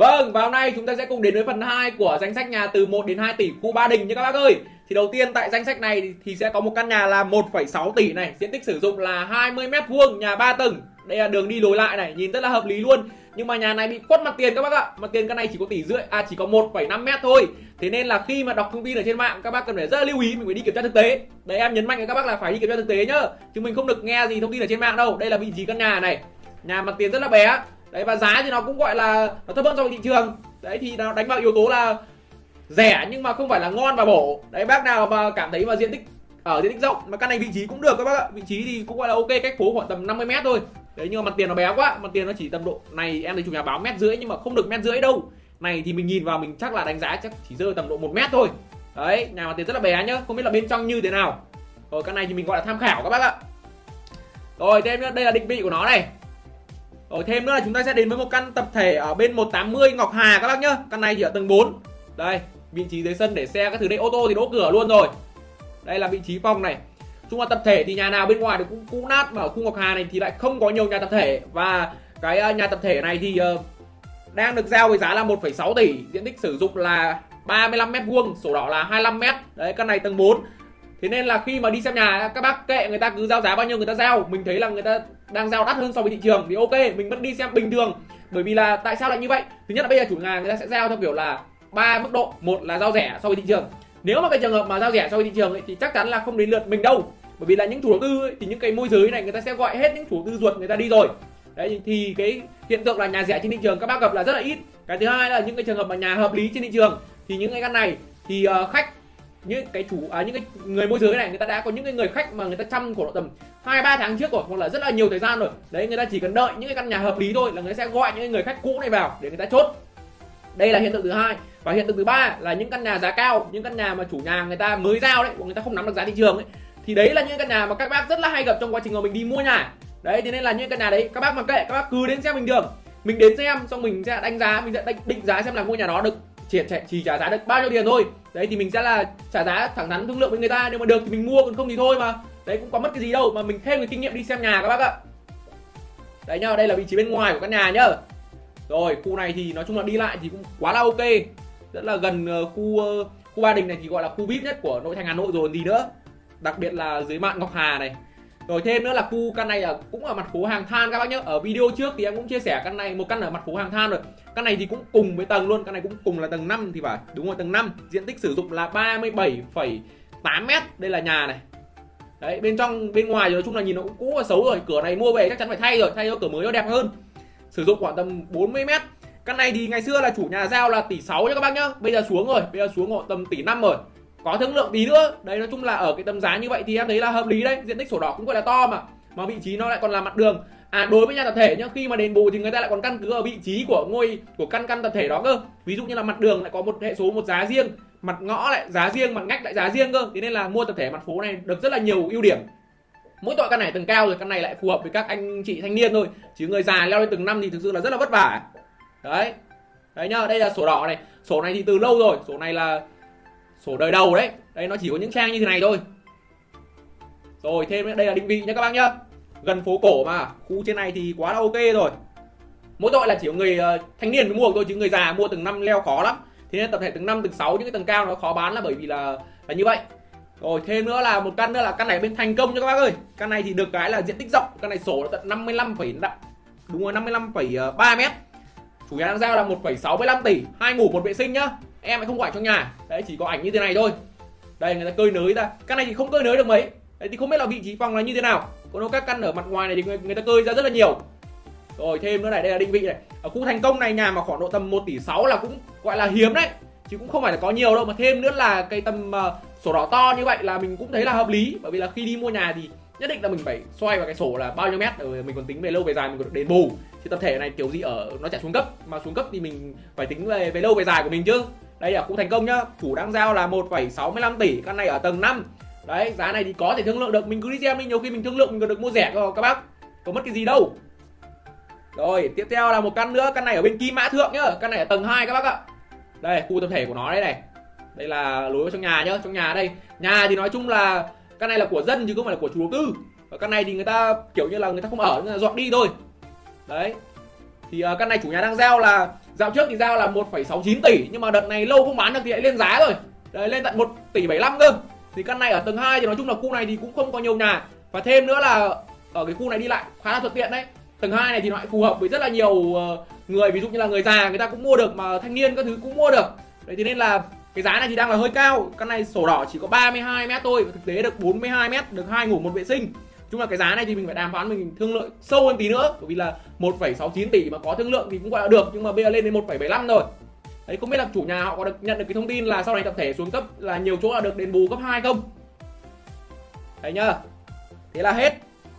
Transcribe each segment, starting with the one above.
Vâng, và hôm nay chúng ta sẽ cùng đến với phần 2 của danh sách nhà từ 1 đến 2 tỷ khu Ba Đình nha các bác ơi. Thì đầu tiên tại danh sách này thì sẽ có một căn nhà là 1,6 tỷ này, diện tích sử dụng là 20 m vuông, nhà 3 tầng. Đây là đường đi lối lại này, nhìn rất là hợp lý luôn. Nhưng mà nhà này bị quất mặt tiền các bác ạ. Mặt tiền căn này chỉ có tỷ rưỡi, à chỉ có 1,5 m thôi. Thế nên là khi mà đọc thông tin ở trên mạng các bác cần phải rất là lưu ý mình phải đi kiểm tra thực tế. Đấy em nhấn mạnh với các bác là phải đi kiểm tra thực tế nhá. Chứ mình không được nghe gì thông tin ở trên mạng đâu. Đây là vị trí căn nhà này. Nhà mặt tiền rất là bé đấy, và giá thì nó cũng gọi là nó thấp hơn so với thị trường. Đấy, thì nó đánh vào yếu tố là rẻ nhưng mà không phải là ngon và bổ. Đấy, bác nào mà cảm thấy mà diện tích ở diện tích rộng mà căn này vị trí cũng được các bác ạ. Vị trí thì cũng gọi là ok, cách phố khoảng tầm 50 mét thôi. Đấy, nhưng mà mặt tiền nó bé quá, mặt tiền nó chỉ tầm độ này, em thấy chủ nhà báo mét rưỡi nhưng mà không được mét rưỡi đâu. Này thì mình nhìn vào mình chắc là đánh giá chắc chỉ rơi tầm độ một mét thôi. Đấy, nhà mặt tiền rất là bé nhá, không biết là bên trong như thế nào. Rồi căn này thì mình gọi là tham khảo các bác ạ. Rồi, thêm đây là định vị của nó này rồi thêm nữa là chúng ta sẽ đến với một căn tập thể ở bên 180 Ngọc Hà các bác nhá. Căn này chỉ ở tầng 4. Đây, vị trí dưới sân để xe các thứ đấy ô tô thì đỗ cửa luôn rồi. Đây là vị trí phòng này. Chung là tập thể thì nhà nào bên ngoài thì cũng cũ nát mà ở khu Ngọc Hà này thì lại không có nhiều nhà tập thể và cái ờ, nhà tập thể này thì ờ, đang được giao với giá là 1,6 tỷ, diện tích sử dụng là 35 m vuông, sổ đỏ là 25 m. Đấy căn này tầng 4 thế nên là khi mà đi xem nhà các bác kệ người ta cứ giao giá bao nhiêu người ta giao. Mình thấy là người ta đang giao đắt hơn so với thị trường thì ok mình vẫn đi xem bình thường. Bởi vì là tại sao lại như vậy? Thứ nhất là bây giờ chủ nhà người ta sẽ giao theo kiểu là ba mức độ. Một là giao rẻ so với thị trường. Nếu mà cái trường hợp mà giao rẻ so với thị trường ấy, thì chắc chắn là không đến lượt mình đâu. Bởi vì là những chủ đầu tư ấy, thì những cái môi giới này người ta sẽ gọi hết những chủ đầu tư ruột người ta đi rồi. Đấy thì cái hiện tượng là nhà rẻ trên thị trường các bác gặp là rất là ít. Cái thứ hai là những cái trường hợp mà nhà hợp lý trên thị trường thì những cái căn này thì uh, khách những cái chủ à, những cái người môi giới này người ta đã có những cái người khách mà người ta chăm của tầm hai ba tháng trước rồi hoặc là rất là nhiều thời gian rồi. Đấy người ta chỉ cần đợi những cái căn nhà hợp lý thôi là người ta sẽ gọi những người khách cũ này vào để người ta chốt. Đây là hiện tượng thứ hai. Và hiện tượng thứ ba là những căn nhà giá cao những căn nhà mà chủ nhà người ta mới giao đấy người ta không nắm được giá thị trường ấy thì đấy là những căn nhà mà các bác rất là hay gặp trong quá trình mà mình đi mua nhà. Đấy thế nên là những căn nhà đấy các bác mặc kệ các bác cứ đến xem bình thường. Mình đến xem xong mình sẽ đánh giá mình sẽ định, định giá xem là ngôi nhà đó được chỉ, chỉ trả giá được bao nhiêu tiền thôi. Đấy thì mình sẽ là trả giá thẳng thắn thương lượng với người ta. Nếu mà được thì mình mua còn không thì thôi mà. Đấy cũng có mất cái gì đâu mà mình thêm cái kinh nghiệm đi xem nhà các bác ạ. Đấy nhá đây là vị trí bên ngoài của căn nhà nhá. Rồi khu này thì nói chung là đi lại thì cũng quá là ok. Rất là gần ờ, khu ờ, khu ba đình này thì gọi là khu vip nhất của nội thành hà nội rồi gì nữa. Đặc biệt là dưới mạng ngọc hà này rồi thêm nữa là khu căn này là cũng ở mặt phố hàng than các bác nhé ở video trước thì em cũng chia sẻ căn này một căn ở mặt phố hàng than rồi. Căn này thì cũng cùng với tầng luôn căn này cũng cùng là tầng 5 thì phải. Đúng rồi tầng 5 diện tích sử dụng là 37,8 mét. Đây là nhà này. Đấy bên trong bên ngoài thì nói chung là nhìn nó cũng cũ và xấu rồi. Cửa này mua về chắc chắn phải thay rồi. Thay cho cửa mới nó đẹp hơn. Sử dụng khoảng tầm 40 mét. Căn này thì ngày xưa là chủ nhà giao là tỷ 6 cho các bác nhá. Bây giờ xuống rồi. Bây giờ xuống khoảng tầm tỷ 5 rồi có thương lượng tí nữa. Đấy, nói chung là ở cái tầm giá như vậy thì em thấy là hợp lý đấy. Diện tích sổ đỏ cũng gọi là to mà. Mà vị trí nó lại còn là mặt đường. À đối với nhà tập thể nhá, khi mà đền bù thì người ta lại còn căn cứ ở vị trí của ngôi, của căn căn tập thể đó cơ. Ví dụ như là mặt đường lại có một hệ số một giá riêng, mặt ngõ lại giá riêng, mặt ngách lại giá riêng cơ. Thế nên là mua tập thể mặt phố này được rất là nhiều ưu điểm. Mỗi tội căn này tầng cao rồi, căn này lại phù hợp với các anh chị thanh niên thôi. Chứ người già leo lên từng năm thì thực sự là rất là vất vả. Đấy. Đấy nhá, đây là sổ đỏ này. Sổ này thì từ lâu rồi. Sổ này là sổ đời đầu đấy. Đây nó chỉ có những trang như thế này thôi. Rồi thêm đây là định vị nha các bác nhá. Gần phố cổ mà khu trên này thì quá là ok rồi. Mỗi tội là chỉ có người uh, thanh niên mới mua thôi chứ người già mua từng năm leo khó lắm. Thế nên tập thể từng năm từng sáu những cái tầng cao nó khó bán là bởi vì là là như vậy. Rồi thêm nữa là một căn nữa là căn này bên thành công cho các bác ơi. Căn này thì được cái là diện tích rộng. Căn này sổ là tận 55, đúng rồi 55,3 ờ, mét. Chủ nhà đang giao là 1,65 tỷ. Hai ngủ một vệ sinh nhá em lại không gọi trong nhà. Đấy chỉ có ảnh như thế này thôi. Đây người ta cơi nới ra. Căn này thì không cơi nới được mấy. Đấy thì không biết là vị trí phòng là như thế nào. Còn các căn ở mặt ngoài này thì người, người ta cơi ra rất là nhiều. Rồi thêm nữa này đây là định vị này. Ở khu thành công này nhà mà khoảng độ tầm 1 tỷ 6 là cũng gọi là hiếm đấy. Chứ cũng không phải là có nhiều đâu mà thêm nữa là cái tầm uh, sổ đỏ to như vậy là mình cũng thấy là hợp lý. Bởi vì là khi đi mua nhà thì nhất định là mình phải xoay vào cái sổ là bao nhiêu mét. Rồi mình còn tính về lâu về dài mình còn được đền bù. Thì tập thể này kiểu gì ở nó chả xuống cấp. Mà xuống cấp thì mình phải tính về về lâu về dài của mình chứ đây là khu thành công nhá. Chủ đang giao là 1,65 tỷ căn này ở tầng 5 đấy giá này thì có thể thương lượng được. Mình cứ đi xem đi nhiều khi mình thương lượng mình còn được mua rẻ cơ các bác. Có mất cái gì đâu. Rồi tiếp theo là một căn nữa căn này ở bên kim mã thượng nhá. Căn này ở tầng 2 các bác ạ. Đây khu tập thể của nó đây này. Đây là lối vào trong nhà nhá trong nhà đây. Nhà thì nói chung là căn này là của dân chứ không phải là của chủ đầu tư. Và căn này thì người ta kiểu như là người ta không ở người ta dọn đi thôi. Đấy. Thì uh, căn này chủ nhà đang giao là dạo trước thì giao là 1,69 tỷ nhưng mà đợt này lâu không bán được thì lại lên giá rồi. Đấy lên tận 1 tỷ 75 cơ. Thì căn này ở tầng 2 thì nói chung là khu này thì cũng không có nhiều nhà. Và thêm nữa là ở cái khu này đi lại khá là thuận tiện đấy. Tầng 2 này thì nó lại phù hợp với rất là nhiều ờ, người ví dụ như là người già người ta cũng mua được mà thanh niên các thứ cũng mua được. Đấy thế nên là cái giá này thì đang là hơi cao. Căn này sổ đỏ chỉ có 32 mét thôi thực tế được 42 mét được hai ngủ một vệ sinh chung là cái giá này thì mình phải đàm phán mình thương lượng sâu hơn tí nữa bởi vì là 1,69 tỷ mà có thương lượng thì cũng gọi là được nhưng mà bây giờ lên đến 1,75 rồi. Đấy không biết là chủ nhà họ có được nhận được cái thông tin là sau này tập thể xuống cấp là nhiều chỗ là được đền bù cấp 2 không? Đấy nhá. Thế là hết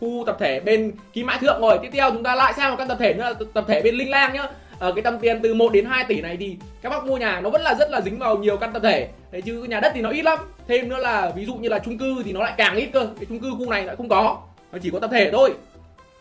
khu tập thể bên kim mã thượng rồi. Tiếp theo chúng ta lại sang một căn tập thể nữa là tập thể bên linh lang nhá. Ở cái tầm tiền từ 1 đến 2 tỷ này thì các bác mua nhà nó vẫn là rất là dính vào nhiều căn tập thể thế chứ nhà đất thì nó ít lắm. Thêm nữa là ví dụ như là chung cư thì nó lại càng ít cơ. Cái chung cư khu này lại không có. Nó chỉ có tập thể thôi.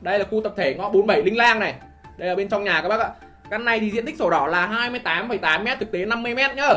Đây là khu tập thể ngõ 47 linh lang này. Đây là bên trong nhà các bác ạ. Căn này thì diện tích sổ đỏ là 28,8 m thực tế 50 m nhá.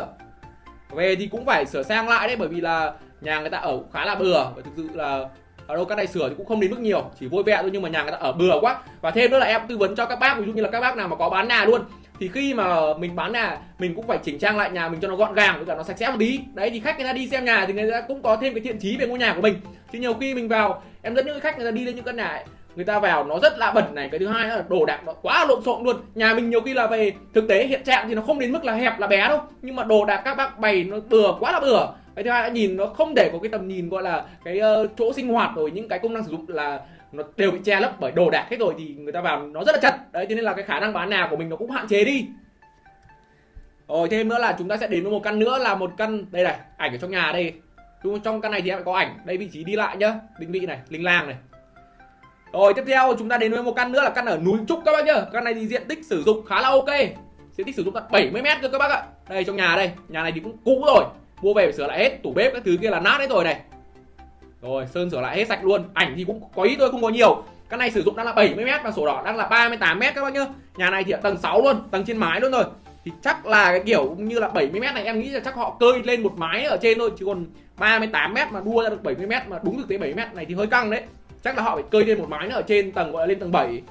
Về thì cũng phải sửa sang lại đấy bởi vì là nhà người ta ở khá là bừa. Và thực sự là ở đâu các này sửa thì cũng không đến mức nhiều. Chỉ vui vẻ thôi nhưng mà nhà người ta ở bừa quá. Và thêm nữa là em tư vấn cho các bác ví dụ như là các bác nào mà có bán nhà luôn thì khi mà mình bán nhà mình cũng phải chỉnh trang lại nhà mình cho nó gọn gàng với cả nó sạch sẽ một tí. Đấy thì khách người ta đi xem nhà thì người ta cũng có thêm cái thiện chí về ngôi nhà của mình. Chứ nhiều khi mình vào em dẫn những khách người ta đi lên những căn nhà ấy, người ta vào nó rất là bẩn này cái thứ hai là đồ đạc nó quá lộn xộn luôn. Nhà mình nhiều khi là về thực tế hiện trạng thì nó không đến mức là hẹp là bé đâu. Nhưng mà đồ đạc các bác bày nó bừa quá là bừa. Cái thứ hai là nhìn nó không để có cái tầm nhìn gọi là cái uh, chỗ sinh hoạt rồi những cái công năng sử dụng là nó đều bị che lấp bởi đồ đạc hết rồi thì người ta vào nó rất là chật đấy cho nên là cái khả năng bán nào của mình nó cũng hạn chế đi. Rồi, thêm nữa là chúng ta sẽ đến với một căn nữa là một căn, đây này, ảnh ở trong nhà đây. Trong căn này thì em có ảnh. Đây, vị trí đi lại nhá. Định vị này, linh lang này. Rồi, tiếp theo chúng ta đến với một căn nữa là căn ở núi trúc các bác nhá. Căn này thì diện tích sử dụng khá là ok. Diện tích sử dụng tận 70 mét cơ các bác ạ. Đây, trong nhà đây. Nhà này thì cũng cũ rồi. Mua về phải sửa lại hết, tủ bếp các thứ kia là nát hết rồi này rồi, sơn sửa lại hết sạch luôn. Ảnh thì cũng có ít thôi, không có nhiều. Căn này sử dụng đang là 70 mét và sổ đỏ đang là 38 mét các bác nhá. Nhà này thì ở tầng 6 luôn, tầng trên mái luôn rồi. Thì chắc là cái kiểu như là 70 mét này, em nghĩ là chắc họ cơi lên một mái ở trên thôi, chứ còn 38 mét mà đua ra được 70 mét mà đúng thực tế 70 mét này thì hơi căng đấy. Chắc là họ phải cơi lên một mái nữa ở trên tầng, gọi là lên tầng 7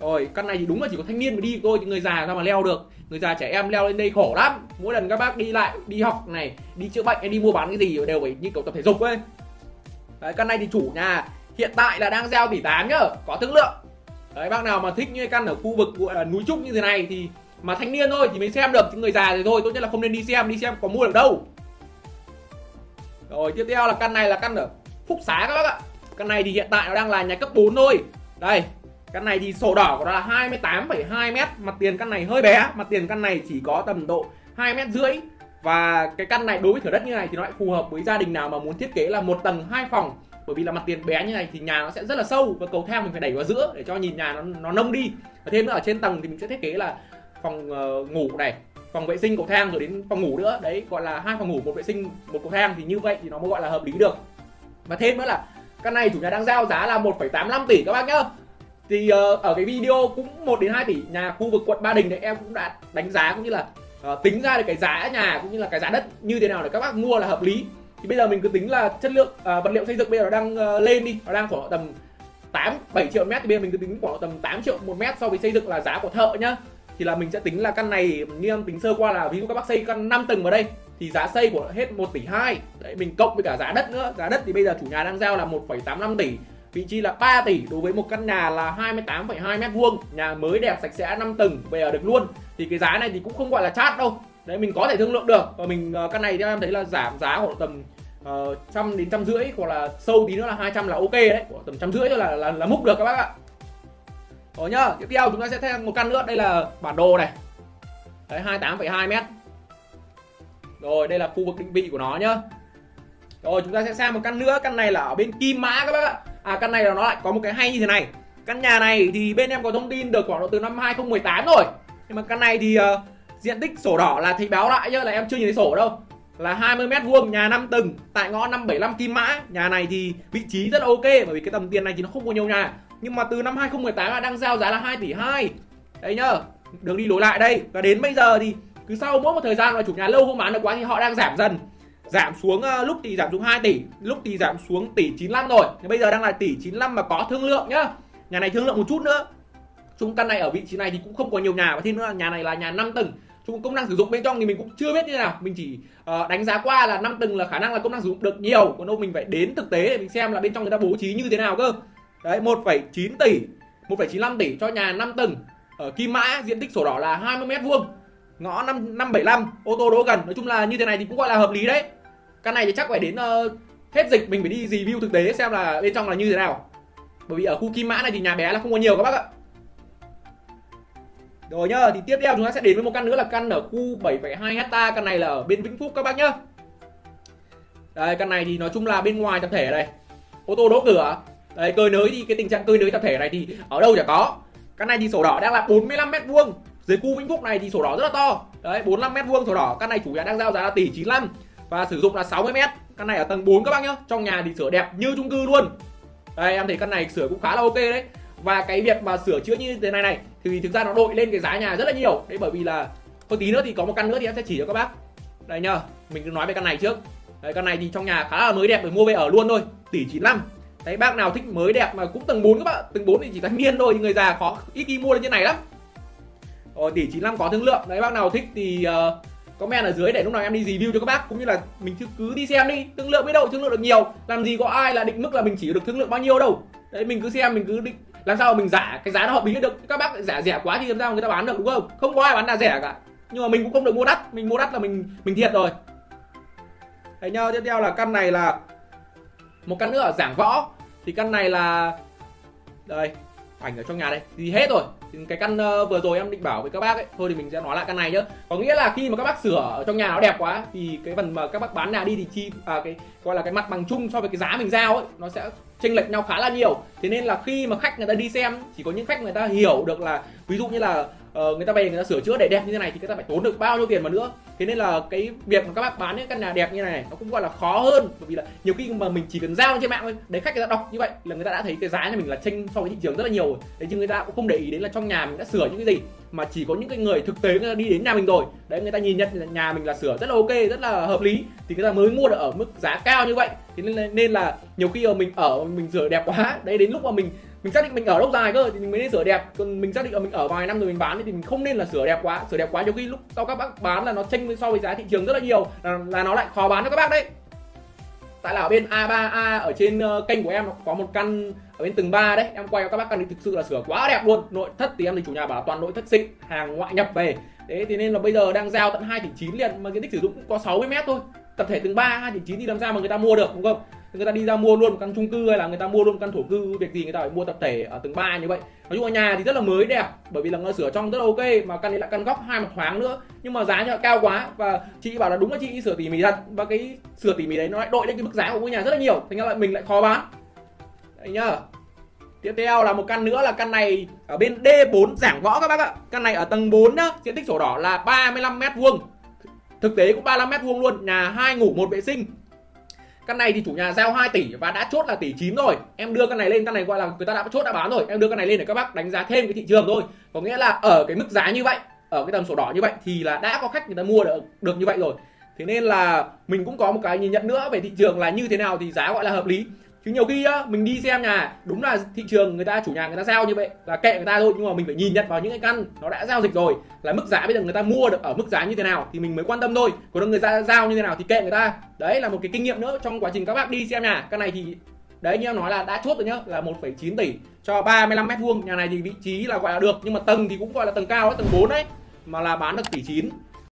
rồi, căn này thì đúng là chỉ có thanh niên mới đi thôi, chứ người già sao mà leo được. Người già trẻ em leo lên đây khổ lắm. Mỗi lần các bác đi lại, đi học này, đi chữa bệnh hay đi mua bán cái gì đều phải như kiểu tập thể dục ấy đấy căn này thì chủ nhà hiện tại là đang giao tỷ 8 nhá có thương lượng. Đấy bác nào mà thích như căn ở khu vực gọi là núi trúc như thế này thì mà thanh niên thôi thì mới xem được chứ người già thì thôi tốt nhất là không nên đi xem đi xem có mua được đâu. Rồi tiếp theo là căn này là căn ở phúc xá các bác ạ. Căn này thì hiện tại nó đang là nhà cấp 4 thôi. Đây căn này thì sổ đỏ của nó là 28,2 mét mặt tiền căn này hơi bé mặt tiền căn này chỉ có tầm độ 2 mét rưỡi và cái căn này đối với thửa đất như này thì nó lại phù hợp với gia đình nào mà muốn thiết kế là một tầng hai phòng. Bởi vì là mặt tiền bé như này thì nhà nó sẽ rất là sâu và cầu thang mình phải đẩy vào giữa để cho nhìn nhà nó nó nông đi. Và thêm nữa ở trên tầng thì mình sẽ thiết kế là phòng uh, ngủ này phòng vệ sinh cầu thang rồi đến phòng ngủ nữa. Đấy gọi là hai phòng ngủ một vệ sinh một cầu thang thì như vậy thì nó mới gọi là hợp lý được. Và thêm nữa là căn này chủ nhà đang giao giá là 1,85 tỷ các bác nhá. Thì uh, ở cái video cũng 1 đến 2 tỷ. Nhà khu vực quận Ba Đình đấy em cũng đã đánh giá cũng như là uh, tính ra được cái giá nhà cũng như là cái giá đất như thế nào để các bác mua là hợp lý. Thì bây giờ mình cứ tính là chất lượng uh, vật liệu xây dựng bây giờ nó đang uh, lên đi nó đang khoảng tầm 8 7 triệu mét. Thì bây giờ mình cứ tính khoảng tầm 8 triệu một mét so với xây dựng là giá của thợ nhá. Thì là mình sẽ tính là căn này như em tính sơ qua là ví dụ các bác xây căn 5 tầng vào đây thì giá xây của hết 1 tỷ 2 đấy mình cộng với cả giá đất nữa. Giá đất thì bây giờ chủ nhà đang giao là 1,85 tỷ vị trí là 3 tỷ đối với một căn nhà là 28,2 mét vuông. Nhà mới đẹp sạch sẽ 5 tầng về ở được luôn. Thì cái giá này thì cũng không gọi là chát đâu. Đấy mình có thể thương lượng được. Và mình ờ, căn này theo em thấy là giảm giá khoảng tầm uh, trăm đến trăm rưỡi hoặc là sâu tí nữa là 200 là ok đấy. Khoảng tầm trăm rưỡi thôi là là, là múc được các bác ạ. Rồi nhá tiếp theo chúng ta sẽ thêm một căn nữa. Đây là bản đồ này. Đấy 28,2 mét. Rồi đây là khu vực định vị của nó nhá. Rồi chúng ta sẽ sang một căn nữa. Căn này là ở bên kim mã các bác ạ à căn này là nó lại có một cái hay như thế này. Căn nhà này thì bên em có thông tin được khoảng độ từ năm 2018 rồi. Nhưng mà căn này thì uh, diện tích sổ đỏ là thấy báo lại chứ là em chưa nhìn thấy sổ đâu. Là 20 mét vuông nhà 5 tầng tại ngõ 575 Kim Mã. Nhà này thì vị trí rất là ok bởi vì cái tầm tiền này thì nó không có nhiều nhà. Nhưng mà từ năm 2018 là đang giao giá là 2 tỷ 2 đấy nhá đường đi lối lại đây. Và đến bây giờ thì cứ sau mỗi một thời gian mà chủ nhà lâu không bán được quá thì họ đang giảm dần giảm xuống ờ, lúc thì giảm xuống 2 tỷ lúc thì giảm xuống tỷ 95 rồi. Nhưng bây giờ đang là tỷ 95 mà có thương lượng nhá. Nhà này thương lượng một chút nữa. Chung căn này ở vị trí này thì cũng không có nhiều nhà và thêm nữa là nhà này là nhà 5 tầng. Chung công năng sử dụng bên trong thì mình cũng chưa biết như thế nào. Mình chỉ uh, đánh giá qua là 5 tầng là khả năng là công năng sử dụng được nhiều. Còn đâu mình phải đến thực tế để mình xem là bên trong người ta bố trí như thế nào cơ. Đấy 1,9 tỷ 1,95 tỷ cho nhà 5 tầng. Ở Kim Mã diện tích sổ đỏ là 20 mét vuông. Ngõ 5 575 ô tô đỗ gần. Nói chung là như thế này thì cũng gọi là hợp lý đấy căn này thì chắc phải đến uh, hết dịch mình phải đi review thực tế xem là bên trong là như thế nào. Bởi vì ở khu Kim Mã này thì nhà bé là không có nhiều các bác ạ. Rồi nhá, thì tiếp theo chúng ta sẽ đến với một căn nữa là căn ở khu 7,2 hecta. Căn này là ở bên Vĩnh Phúc các bác nhá. Đây, căn này thì nói chung là bên ngoài tập thể đây Ô tô đỗ cửa. Đấy cơi nới thì cái tình trạng cơi nới tập thể này thì ở đâu chả có. Căn này thì sổ đỏ đang là 45 mét vuông. Dưới khu Vĩnh Phúc này thì sổ đỏ rất là to. Đấy, 45 mét vuông sổ đỏ. Căn này chủ nhà đang giao giá là tỷ 95 và sử dụng là 60 mét. Căn này ở tầng 4 các bác nhá. Trong nhà thì sửa đẹp như chung cư luôn. Đây, em thấy căn này sửa cũng khá là ok đấy. Và cái việc mà sửa chữa như thế này này thì thực ra nó đội lên cái giá nhà rất là nhiều. Đấy bởi vì là thôi tí nữa thì có một căn nữa thì em sẽ chỉ cho các bác. Đây nhá mình cứ nói về căn này trước. Đấy, căn này thì trong nhà khá là mới đẹp để mua về ở luôn thôi. Tỷ 95 đấy bác nào thích mới đẹp mà cũng tầng 4 các bạn tầng 4 thì chỉ thanh niên thôi người già khó ít khi mua được như này lắm. Rồi tỷ 95 có thương lượng. Đấy bác nào thích thì uh, comment ở dưới để lúc nào em đi review cho các bác, cũng như là mình cứ đi xem đi. Thương lượng biết đâu, thương lượng được nhiều. Làm gì có ai là định mức là mình chỉ được thương lượng bao nhiêu đâu. Đấy, mình cứ xem, mình cứ định làm sao mình giả cái giá nó hợp lý được. Các bác giả rẻ quá thì làm sao người ta bán được, đúng không? Không có ai bán là rẻ cả. Nhưng mà mình cũng không được mua đắt. Mình mua đắt là mình mình thiệt rồi. Thấy nhá, tiếp theo là căn này là một căn nữa ở giảng võ. Thì căn này là, đây, ảnh ở trong nhà đây. Thì hết rồi cái căn uh, vừa rồi em định bảo với các bác ấy thôi thì mình sẽ nói lại căn này nhá. Có nghĩa là khi mà các bác sửa ở trong nhà nó đẹp quá thì cái phần mà các bác bán nhà đi thì chi à, cái gọi là cái mặt bằng chung so với cái giá mình giao ấy nó sẽ chênh lệch nhau khá là nhiều. Thế nên là khi mà khách người ta đi xem chỉ có những khách người ta hiểu được là ví dụ như là uh, người ta về người ta sửa chữa để đẹp như thế này thì người ta phải tốn được bao nhiêu tiền mà nữa. Thế nên là cái việc mà các bác bán những căn nhà đẹp như này nó cũng gọi là khó hơn. Bởi vì là nhiều khi mà mình chỉ cần giao trên mạng thôi đấy khách người ta đọc như vậy là người ta đã thấy cái giá nhà mình là tranh so với thị trường rất là nhiều rồi. Đấy chứ người ta cũng không để ý đến là trong nhà mình đã sửa những cái gì mà chỉ có những cái người thực tế người ta đi đến nhà mình rồi. Đấy người ta nhìn nhận là nhà mình là sửa rất là ok rất là hợp lý thì người ta mới mua được ở mức giá cao như vậy. Thế nên là, nên là nhiều khi mà mình ở mình sửa đẹp quá đấy đến lúc mà mình mình xác định mình ở lâu dài cơ thì mình mới nên sửa đẹp. Còn mình xác định là mình ở vài năm rồi mình bán thì mình không nên là sửa đẹp quá. Sửa đẹp quá nhiều khi lúc sau các bác bán là nó chênh so với giá thị trường rất là nhiều là, là nó lại khó bán cho các bác đấy. Tại là ở bên A3A ở trên uh, kênh của em có một căn ở bên tầng 3 đấy. Em quay cho các bác căn thì thực sự là sửa quá đẹp luôn. Nội thất thì em thì chủ nhà bảo toàn nội thất xịn hàng ngoại nhập về. Thế thì nên là bây giờ đang giao tận 2 tỷ 9 liền mà diện tích sử dụng cũng có 60 mét thôi. Tập thể tầng 3 2 tỷ 9 thì làm sao mà người ta mua được đúng không? Người ta đi ra mua luôn một căn chung cư hay là người ta mua luôn một căn thổ cư, việc gì người ta phải mua tập thể ở tầng 3 như vậy. Nói chung là nhà thì rất là mới đẹp, bởi vì là nó sửa trong rất là ok, mà căn này lại căn góc hai mặt thoáng nữa. Nhưng mà giá lại cao quá và chị bảo là đúng là chị sửa tỉ mỉ thật, và cái sửa tỉ mỉ đấy nó lại đội lên cái mức giá của ngôi nhà rất là nhiều. Thành ra lại mình lại khó bán. Đấy nhá. Tiếp theo là một căn nữa là căn này ở bên D4 giảng võ các bác ạ. Căn này ở tầng 4 nhá, diện tích sổ đỏ là 35 mét vuông. Thực tế cũng 35 mét vuông luôn, nhà hai ngủ một vệ sinh căn này thì chủ nhà giao 2 tỷ và đã chốt là tỷ 9 rồi. Em đưa căn này lên, căn này gọi là người ta đã chốt đã bán rồi. Em đưa căn này lên để các bác đánh giá thêm cái thị trường thôi. Có nghĩa là ở cái mức giá như vậy, ở cái tầm sổ đỏ như vậy thì là đã có khách người ta mua được được như vậy rồi. Thế nên là mình cũng có một cái nhìn nhận nữa về thị trường là như thế nào thì giá gọi là hợp lý chứ nhiều khi á mình đi xem nhà đúng là thị trường người ta chủ nhà người ta giao như vậy là kệ người ta thôi nhưng mà mình phải nhìn nhận vào những cái căn nó đã giao dịch rồi là mức giá bây giờ người ta mua được ở mức giá như thế nào thì mình mới quan tâm thôi. Còn người ta giao như thế nào thì kệ người ta. Đấy là một cái kinh nghiệm nữa trong quá trình các bác đi xem nhà. Căn này thì đấy như em nói là đã chốt rồi nhá là 1,9 tỷ cho 35 mét vuông. Nhà này thì vị trí là gọi là được nhưng mà tầng thì cũng gọi là tầng cao đấy tầng 4 đấy mà là bán được tỷ 9